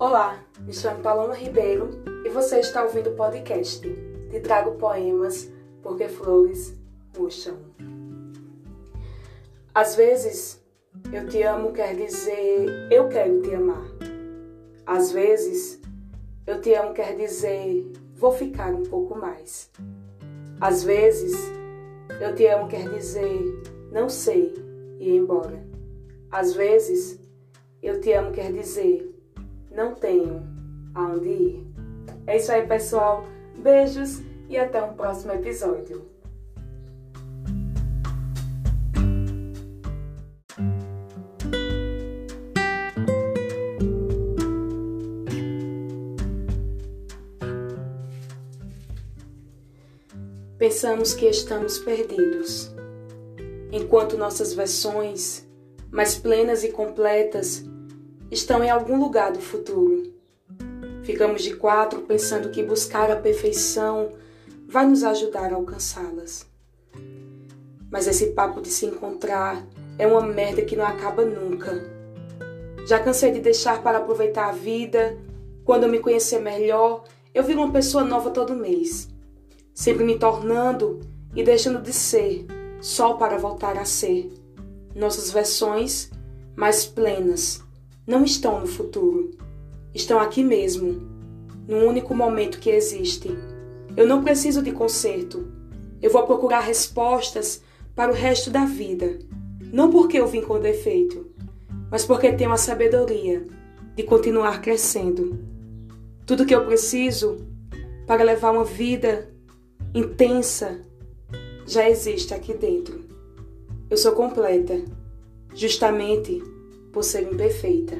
Olá, me chamo Paloma Ribeiro e você está ouvindo o podcast Te Trago Poemas porque Flores Murcham. Às vezes, eu te amo quer dizer eu quero te amar. Às vezes, eu te amo quer dizer vou ficar um pouco mais. Às vezes, eu te amo quer dizer não sei e ir embora. Às vezes, eu te amo quer dizer não tenho aonde ir. É isso aí, pessoal. Beijos e até um próximo episódio. Pensamos que estamos perdidos, enquanto nossas versões, mais plenas e completas, estão em algum lugar do futuro. Ficamos de quatro pensando que buscar a perfeição vai nos ajudar a alcançá-las. Mas esse papo de se encontrar é uma merda que não acaba nunca. Já cansei de deixar para aproveitar a vida. Quando eu me conhecer melhor, eu viro uma pessoa nova todo mês. Sempre me tornando e deixando de ser, só para voltar a ser. Nossas versões mais plenas não estão no futuro. Estão aqui mesmo, no único momento que existe. Eu não preciso de conserto. Eu vou procurar respostas para o resto da vida. Não porque eu vim com defeito, mas porque tenho a sabedoria de continuar crescendo. Tudo que eu preciso para levar uma vida intensa já existe aqui dentro. Eu sou completa, justamente por ser imperfeita.